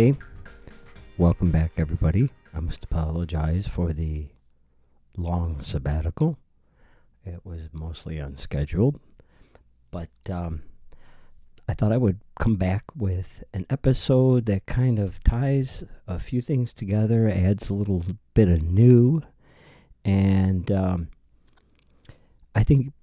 Okay. Welcome back, everybody. I must apologize for the long sabbatical. It was mostly unscheduled. But um, I thought I would come back with an episode that kind of ties a few things together, adds a little bit of new. And um, I think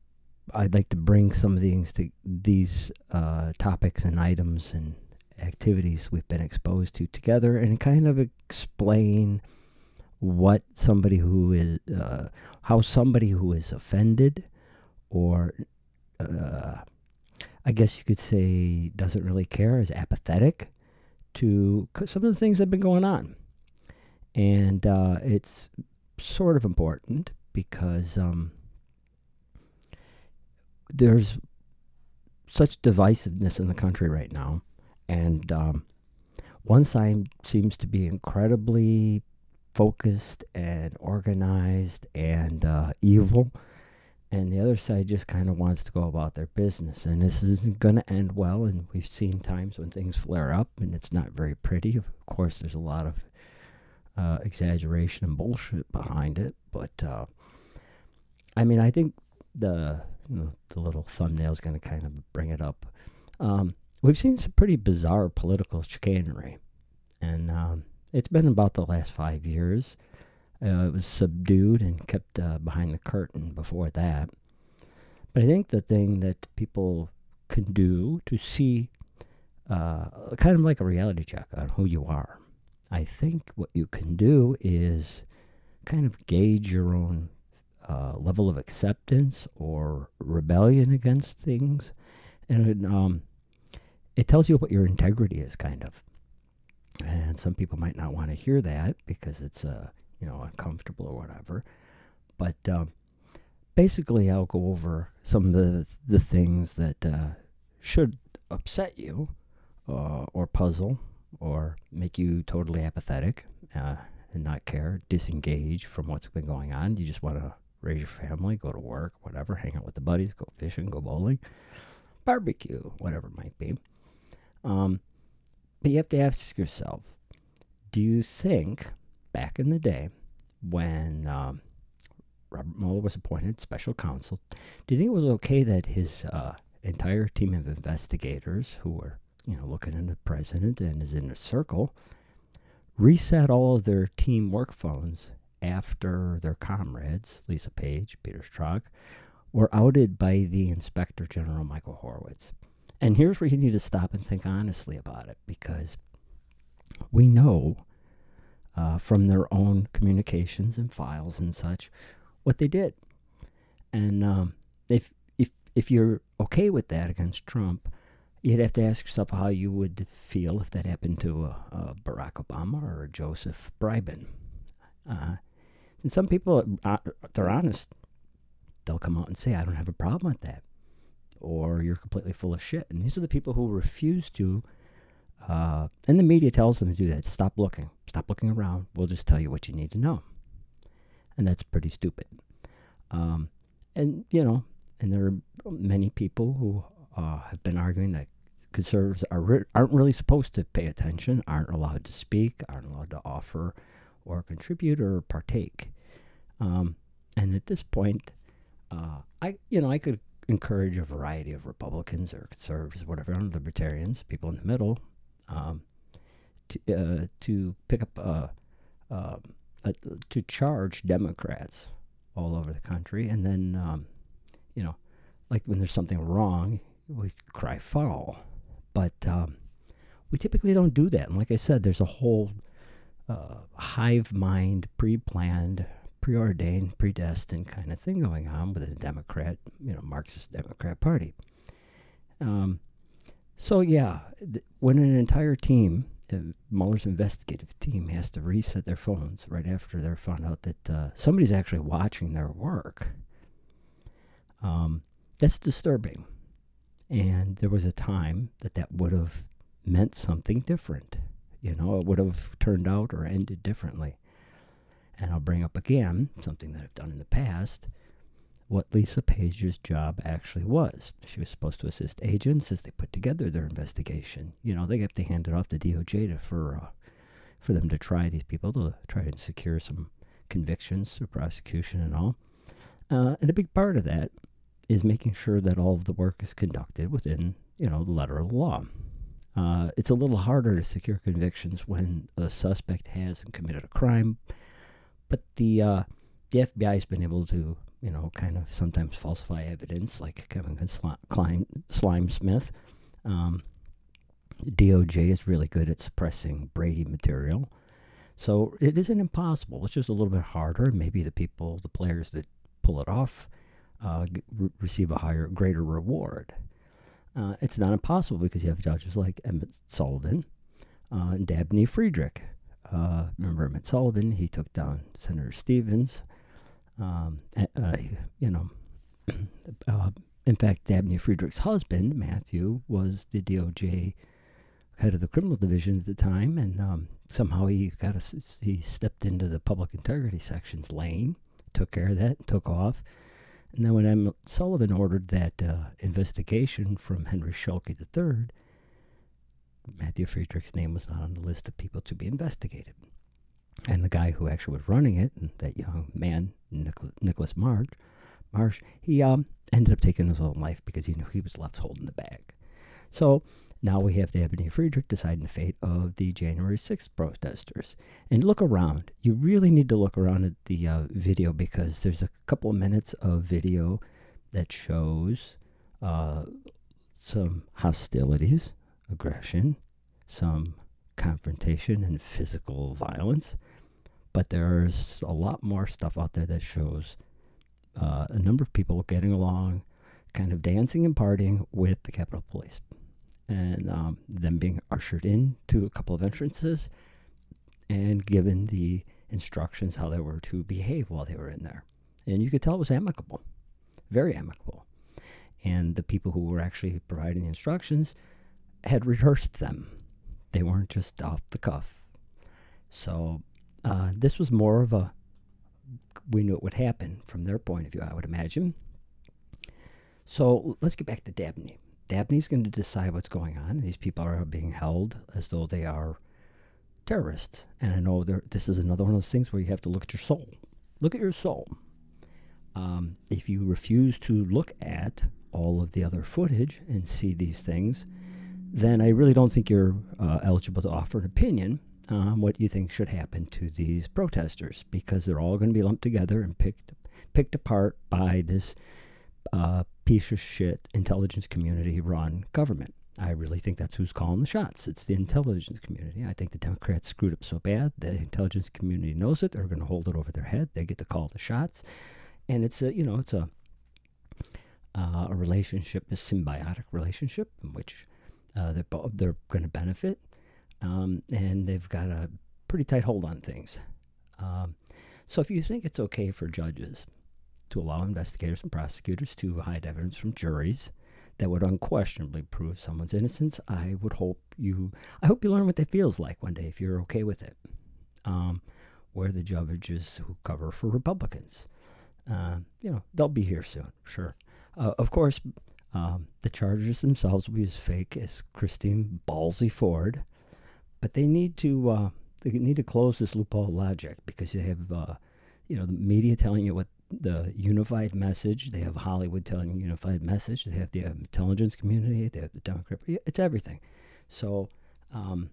I'd like to bring some of these to these uh, topics and items and activities we've been exposed to together and kind of explain what somebody who is uh, how somebody who is offended or uh, I guess you could say doesn't really care is apathetic to some of the things that have been going on. And uh, it's sort of important because um, there's such divisiveness in the country right now and um, one side seems to be incredibly focused and organized and uh, evil. And the other side just kind of wants to go about their business. And this isn't going to end well. And we've seen times when things flare up and it's not very pretty. Of course, there's a lot of uh, exaggeration and bullshit behind it. But uh, I mean, I think the you know, the little thumbnail is going to kind of bring it up. Um, we've seen some pretty bizarre political chicanery, and um, it's been about the last five years. Uh, it was subdued and kept uh, behind the curtain before that. But I think the thing that people can do to see, uh, kind of like a reality check on who you are, I think what you can do is kind of gauge your own uh, level of acceptance or rebellion against things. And um, it tells you what your integrity is, kind of. And some people might not want to hear that because it's, uh, you know, uncomfortable or whatever. But um, basically, I'll go over some of the, the things that uh, should upset you uh, or puzzle or make you totally apathetic uh, and not care, disengage from what's been going on. You just want to raise your family, go to work, whatever, hang out with the buddies, go fishing, go bowling, barbecue, whatever it might be. Um, but you have to ask yourself do you think back in the day when um, Robert Mueller was appointed special counsel, do you think it was okay that his uh, entire team of investigators who were you know looking into the president and his inner circle reset all of their team work phones after their comrades, Lisa Page, Peter Strzok, were outed by the Inspector General Michael Horowitz. And here's where you need to stop and think honestly about it because we know uh, from their own communications and files and such what they did. And um, if, if, if you're okay with that against Trump, you'd have to ask yourself how you would feel if that happened to a, a Barack Obama or Joseph Bribin. Uh, and some people, uh, they're honest. They'll come out and say, I don't have a problem with that or you're completely full of shit. And these are the people who refuse to, uh, and the media tells them to do that. Stop looking. Stop looking around. We'll just tell you what you need to know. And that's pretty stupid. Um, and, you know, and there are many people who uh, have been arguing that conservatives are re- aren't really supposed to pay attention, aren't allowed to speak, aren't allowed to offer or contribute or partake. Um, and at this point, uh, I you know I could encourage a variety of Republicans or conservatives, whatever, libertarians, people in the middle, um, to, uh, to pick up, uh, uh, to charge Democrats all over the country. And then, um, you know, like when there's something wrong, we cry foul. But um, we typically don't do that. And like I said, there's a whole uh, hive mind, pre planned preordained, predestined kind of thing going on with the Democrat, you know, Marxist Democrat Party. Um, so yeah, th- when an entire team, uh, Mueller's investigative team, has to reset their phones right after they're found out that uh, somebody's actually watching their work, um, that's disturbing. And there was a time that that would have meant something different. You know, it would have turned out or ended differently. And I'll bring up again something that I've done in the past. what Lisa Page's job actually was. She was supposed to assist agents as they put together their investigation. You know, they have to hand it off to DOJ to, for uh, for them to try these people to try to secure some convictions through prosecution and all. Uh, and a big part of that is making sure that all of the work is conducted within, you know, the letter of the law. Uh, it's a little harder to secure convictions when a suspect hasn't committed a crime, but the uh, the FBI has been able to, you know, kind of sometimes falsify evidence, like Kevin Klein, Slime Smith. Um, DOJ is really good at suppressing Brady material. So it isn't impossible. It's just a little bit harder. Maybe the people, the players that pull it off, uh, re- receive a higher, greater reward. Uh, it's not impossible because you have judges like Emmett Sullivan uh, and Dabney Friedrich. Uh, remember Emmett Sullivan? He took down Senator Stevens. Um, uh, you know, uh, in fact, Dabney Friedrich's husband, Matthew, was the DOJ head of the criminal division at the time, and um, somehow he got a, he stepped into the public integrity section's lane, took care of that, took off. And then when Emmett Sullivan ordered that uh, investigation from Henry Schuelke III, Matthew Friedrich's name was not on the list of people to be investigated. And the guy who actually was running it, that young man, Nicholas Marsh, Marsh, he um, ended up taking his own life because he knew he was left holding the bag. So now we have Dabney Friedrich deciding the fate of the January 6th protesters. And look around. You really need to look around at the uh, video because there's a couple of minutes of video that shows uh, some hostilities, aggression, some confrontation and physical violence. But there's a lot more stuff out there that shows uh, a number of people getting along, kind of dancing and partying with the Capitol Police and um, them being ushered in to a couple of entrances and given the instructions how they were to behave while they were in there. And you could tell it was amicable, very amicable. And the people who were actually providing the instructions had rehearsed them, they weren't just off the cuff. So uh, this was more of a we knew it would happen from their point of view, I would imagine. So let's get back to Dabney. Dabney's going to decide what's going on. These people are being held as though they are terrorists. And I know this is another one of those things where you have to look at your soul. Look at your soul. Um, if you refuse to look at all of the other footage and see these things, then I really don't think you're uh, eligible to offer an opinion on what you think should happen to these protesters because they're all going to be lumped together and picked picked apart by this uh, piece of shit intelligence community run government. I really think that's who's calling the shots. It's the intelligence community. I think the Democrats screwed up so bad. The intelligence community knows it. They're going to hold it over their head. They get to call the shots, and it's a you know it's a uh, a relationship, a symbiotic relationship in which uh, they're they're going to benefit, um, and they've got a pretty tight hold on things. Um, so if you think it's okay for judges to allow investigators and prosecutors to hide evidence from juries that would unquestionably prove someone's innocence. I would hope you, I hope you learn what that feels like one day if you're okay with it. Um, where the judges who cover for Republicans, uh, you know, they'll be here soon, sure. Uh, of course, um, the charges themselves will be as fake as Christine Blasey Ford, but they need to uh, they need to close this loophole logic because they have uh, you know the media telling you what the unified message. They have Hollywood telling a unified message. They have the intelligence community. They have the Democrat. It's everything. So um,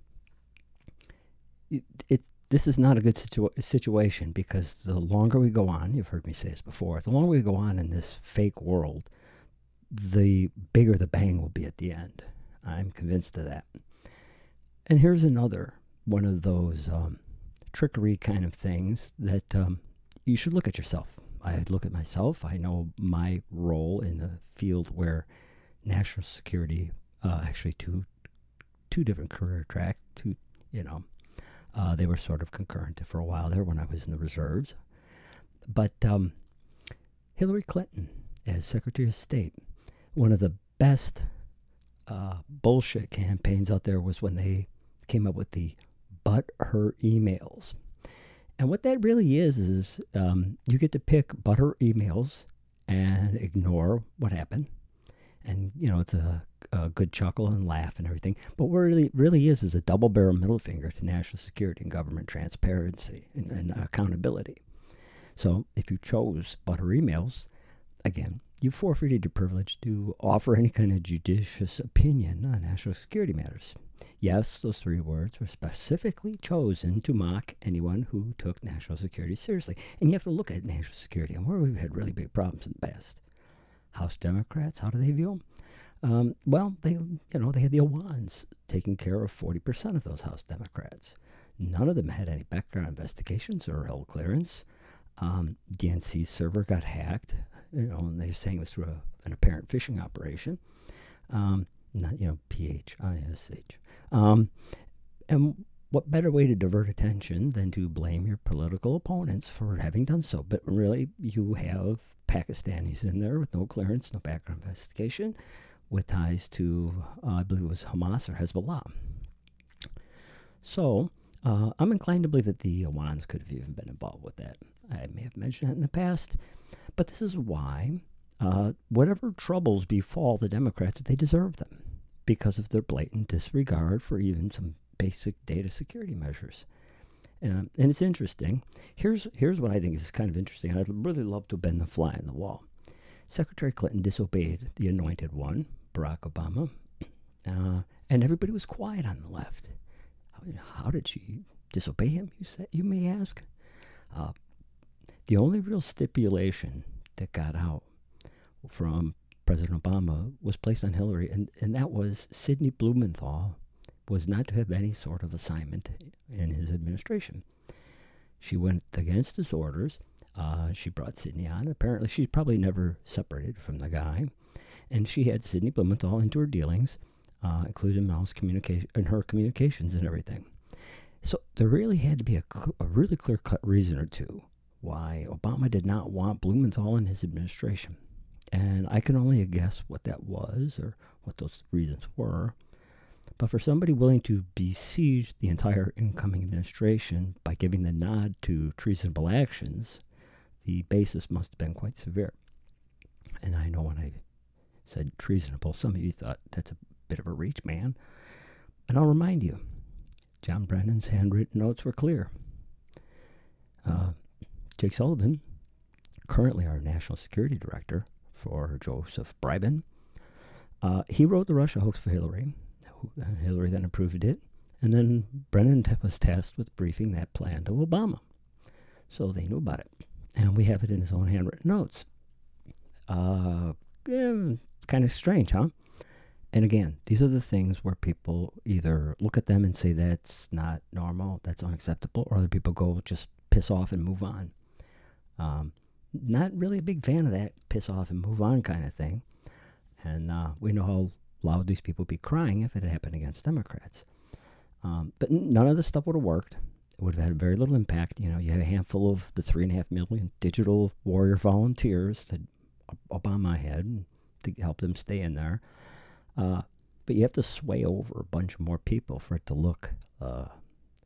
it, it this is not a good situa- situation because the longer we go on, you've heard me say this before, the longer we go on in this fake world, the bigger the bang will be at the end. I'm convinced of that. And here's another one of those um, trickery kind of things that um, you should look at yourself. I look at myself. I know my role in the field where national security, uh, actually two two different career track, two you know, uh, they were sort of concurrent for a while there when I was in the reserves. But um, Hillary Clinton as Secretary of State, one of the best uh, bullshit campaigns out there was when they came up with the but her emails. And what that really is is um, you get to pick butter emails and ignore what happened. And you know, it's a, a good chuckle and laugh and everything. But what really really is is a double barrel middle finger to national security and government transparency and, and accountability. So if you chose butter emails, again, you forfeited your privilege to offer any kind of judicious opinion on national security matters. Yes, those three words were specifically chosen to mock anyone who took national security seriously. And you have to look at national security and where we've had really big problems in the past. House Democrats, how do they view them? Um, well, they, you know, they had the Awans taking care of 40% of those House Democrats. None of them had any background investigations or held clearance. Um, DNC's server got hacked, you know, and they're saying it was through a, an apparent phishing operation. Um, not, you know, P H I S H. Um, and what better way to divert attention than to blame your political opponents for having done so? But really, you have Pakistanis in there with no clearance, no background investigation, with ties to, uh, I believe it was Hamas or Hezbollah. So, uh, I'm inclined to believe that the Awans could have even been involved with that. I may have mentioned it in the past, but this is why uh, whatever troubles befall the Democrats, they deserve them because of their blatant disregard for even some basic data security measures. Um, and it's interesting. Here's here's what I think is kind of interesting. I'd really love to bend the fly on the wall. Secretary Clinton disobeyed the anointed one, Barack Obama, uh, and everybody was quiet on the left. How did she disobey him? You say, you may ask. Uh, the only real stipulation that got out from President Obama was placed on Hillary, and, and that was Sidney Blumenthal was not to have any sort of assignment in his administration. She went against his orders. Uh, she brought Sidney on. Apparently, she's probably never separated from the guy, and she had Sidney Blumenthal into her dealings, uh, including in, communication, in her communications and everything. So there really had to be a, a really clear-cut reason or two why Obama did not want Blumenthal in his administration. And I can only guess what that was or what those reasons were. But for somebody willing to besiege the entire incoming administration by giving the nod to treasonable actions, the basis must have been quite severe. And I know when I said treasonable, some of you thought that's a bit of a reach, man. And I'll remind you, John Brennan's handwritten notes were clear. Uh, Jake Sullivan, currently our national security director, for Joseph Brabin. Uh, he wrote the Russia hoax for Hillary. Hillary then approved it. And then Brennan was tasked with briefing that plan to Obama. So they knew about it. And we have it in his own handwritten notes. Uh, yeah, it's kind of strange, huh? And again, these are the things where people either look at them and say that's not normal, that's unacceptable, or other people go just piss off and move on. Um, not really a big fan of that piss off and move on kind of thing. And uh, we know how loud these people would be crying if it had happened against Democrats. Um, but none of this stuff would have worked. It would have had very little impact. You know, you have a handful of the three and a half million digital warrior volunteers that Obama had to help them stay in there. Uh, but you have to sway over a bunch more people for it to look uh,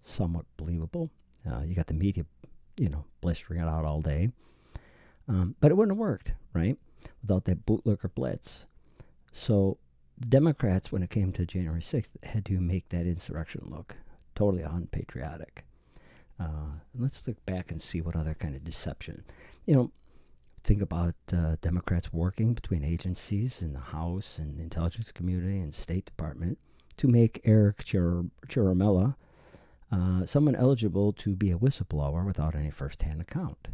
somewhat believable. Uh, you got the media, you know, blistering it out all day. Um, but it wouldn't have worked, right? Without that bootlicker blitz. So Democrats, when it came to January 6th, had to make that insurrection look totally unpatriotic. Uh, let's look back and see what other kind of deception. You know, think about uh, Democrats working between agencies in the House and intelligence community and State Department to make Eric Chir- Ciaramella uh, someone eligible to be a whistleblower without any first-hand account.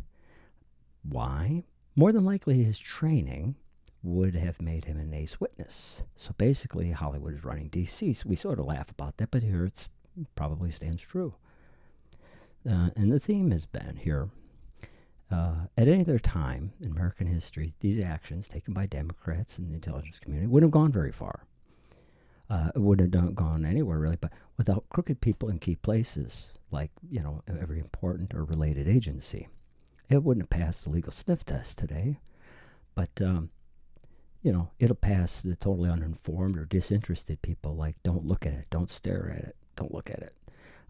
Why? More than likely, his training would have made him an ace witness. So basically, Hollywood is running DC. So we sort of laugh about that, but here it probably stands true. Uh, and the theme has been here uh, at any other time in American history, these actions taken by Democrats and the intelligence community wouldn't have gone very far. Uh, it wouldn't have gone anywhere really, but without crooked people in key places, like you know every important or related agency. It wouldn't pass the legal sniff test today, but um, you know it'll pass the totally uninformed or disinterested people. Like, don't look at it, don't stare at it, don't look at it,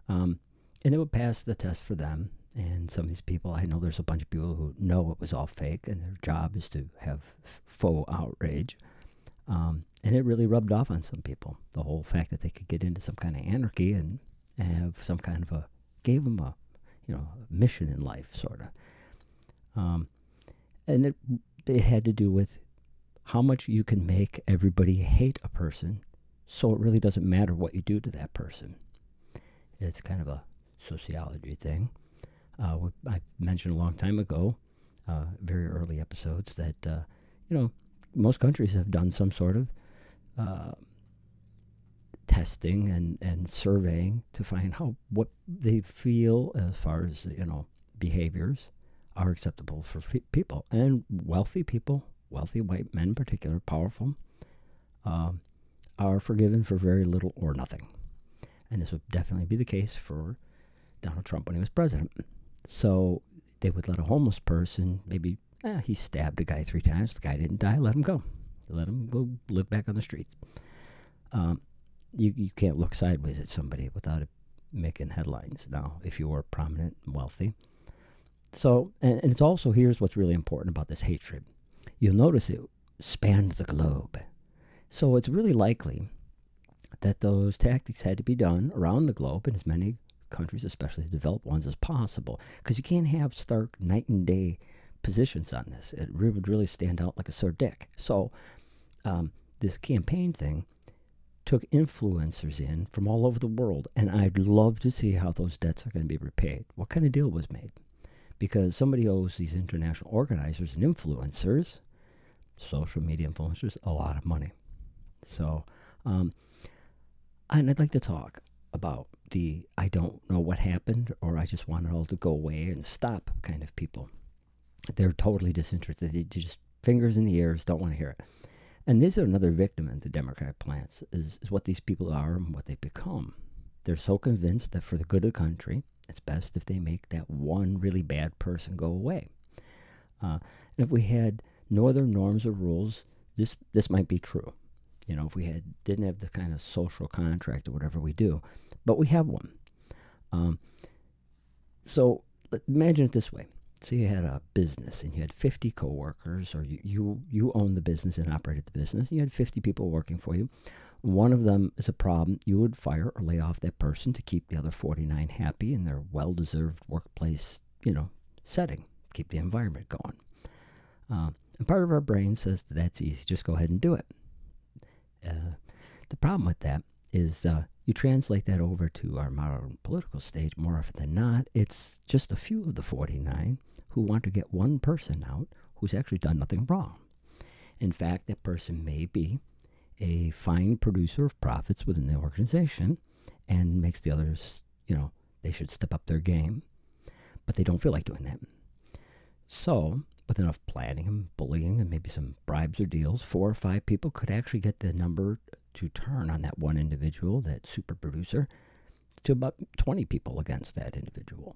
um, and it would pass the test for them. And some of these people, I know there's a bunch of people who know it was all fake, and their job is to have faux outrage. Um, and it really rubbed off on some people. The whole fact that they could get into some kind of anarchy and, have some kind of a gave them a you know a mission in life, sort of. Um, and it it had to do with how much you can make everybody hate a person, so it really doesn't matter what you do to that person. It's kind of a sociology thing. Uh, I mentioned a long time ago, uh, very early episodes, that uh, you know most countries have done some sort of uh, testing and, and surveying to find how what they feel as far as you know behaviors are acceptable for people and wealthy people, wealthy white men in particular, powerful, um, are forgiven for very little or nothing, and this would definitely be the case for Donald Trump when he was president. So they would let a homeless person, maybe eh, he stabbed a guy three times, the guy didn't die, let him go. Let them go live back on the streets. Um, you, you can't look sideways at somebody without it making headlines now if you are prominent and wealthy. So, and, and it's also here's what's really important about this hatred. You'll notice it spanned the globe. So it's really likely that those tactics had to be done around the globe in as many countries, especially developed ones, as possible. Because you can't have stark night and day positions on this. It would really stand out like a sore dick. So, um, this campaign thing took influencers in from all over the world, and I'd love to see how those debts are going to be repaid. What kind of deal was made? Because somebody owes these international organizers and influencers, social media influencers, a lot of money. So, um, and I'd like to talk about the I don't know what happened or I just want it all to go away and stop kind of people. They're totally disinterested. They just fingers in the ears, don't want to hear it. And these are another victim in the Democratic plans, is, is what these people are and what they become. They're so convinced that for the good of the country, it's best if they make that one really bad person go away. Uh, and if we had no other norms or rules, this this might be true. You know, if we had didn't have the kind of social contract or whatever we do, but we have one. Um, so imagine it this way: say you had a business and you had 50 coworkers, or you you you own the business and operated the business, and you had 50 people working for you. One of them is a problem. You would fire or lay off that person to keep the other 49 happy in their well-deserved workplace, you know, setting. Keep the environment going. Uh, and part of our brain says that that's easy. Just go ahead and do it. Uh, the problem with that is uh, you translate that over to our modern political stage, more often than not, it's just a few of the 49 who want to get one person out who's actually done nothing wrong. In fact, that person may be a fine producer of profits within the organization and makes the others, you know, they should step up their game, but they don't feel like doing that. So, with enough planning and bullying and maybe some bribes or deals, four or five people could actually get the number to turn on that one individual, that super producer, to about 20 people against that individual.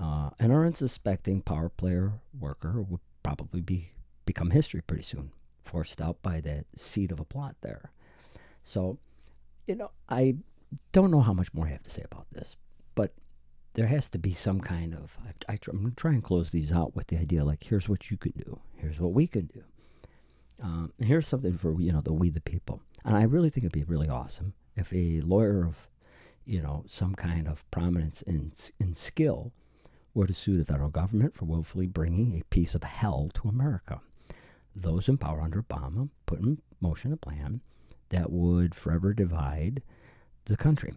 Uh, an unsuspecting power player worker would probably be become history pretty soon, forced out by that seed of a plot there. So, you know, I don't know how much more I have to say about this, but there has to be some kind of. I, I, am going to try and close these out with the idea like, here's what you can do, here's what we can do. Um, here's something for you know the we the people. And I really think it'd be really awesome if a lawyer of, you know, some kind of prominence in, in skill were to sue the federal government for willfully bringing a piece of hell to America. Those in power under Obama put in motion a plan that would forever divide the country.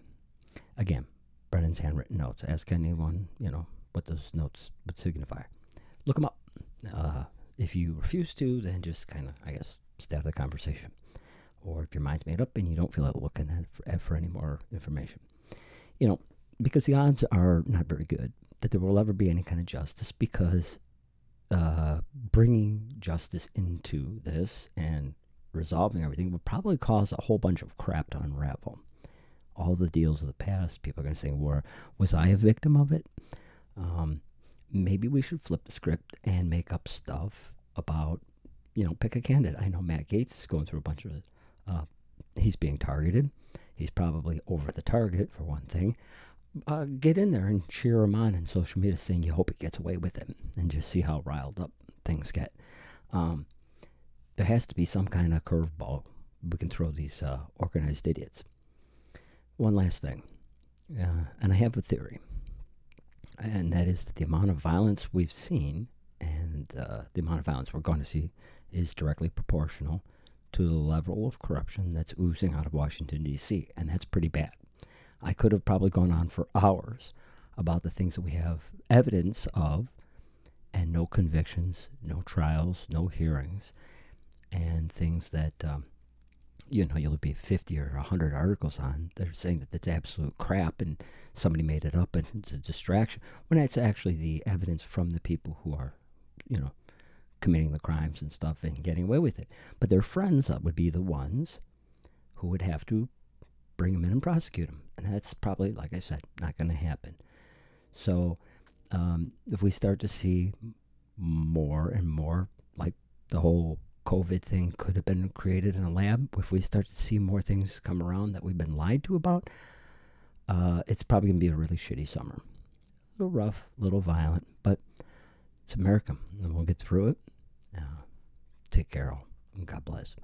Again, Brennan's handwritten notes. Ask anyone, you know, what those notes would signify. Look them up. Uh, if you refuse to, then just kind of, I guess, stay out of the conversation or if your mind's made up and you don't feel like looking at for, for any more information. You know, because the odds are not very good that there will ever be any kind of justice because uh, bringing justice into this and resolving everything would probably cause a whole bunch of crap to unravel. All the deals of the past, people are going to say, "Were was I a victim of it?" Um, maybe we should flip the script and make up stuff about, you know, pick a candidate. I know Matt Gaetz is going through a bunch of uh, he's being targeted. He's probably over the target, for one thing. uh, get in there and cheer him on in social media, saying you hope he gets away with it, and just see how riled up things get. Um, there has to be some kind of curveball we can throw these uh, organized idiots. One last thing, uh, and I have a theory, and that is that the amount of violence we've seen and uh, the amount of violence we're going to see is directly proportional to the level of corruption that's oozing out of Washington, D.C., and that's pretty bad. I could have probably gone on for hours about the things that we have evidence of and no convictions, no trials, no hearings, and things that, um, you know, you'll be 50 or 100 articles on. They're saying that that's absolute crap and somebody made it up and it's a distraction, when it's actually the evidence from the people who are, you know, committing the crimes and stuff and getting away with it. But their friends would be the ones who would have to bring them in and prosecute them. And that's probably, like I said, not going to happen. So um, if we start to see more and more, like the whole COVID thing could have been created in a lab, if we start to see more things come around that we've been lied to about, uh, it's probably going to be a really shitty summer. A little rough, a little violent, but it's America, and we'll get through it. Uh, take care, all, and God bless.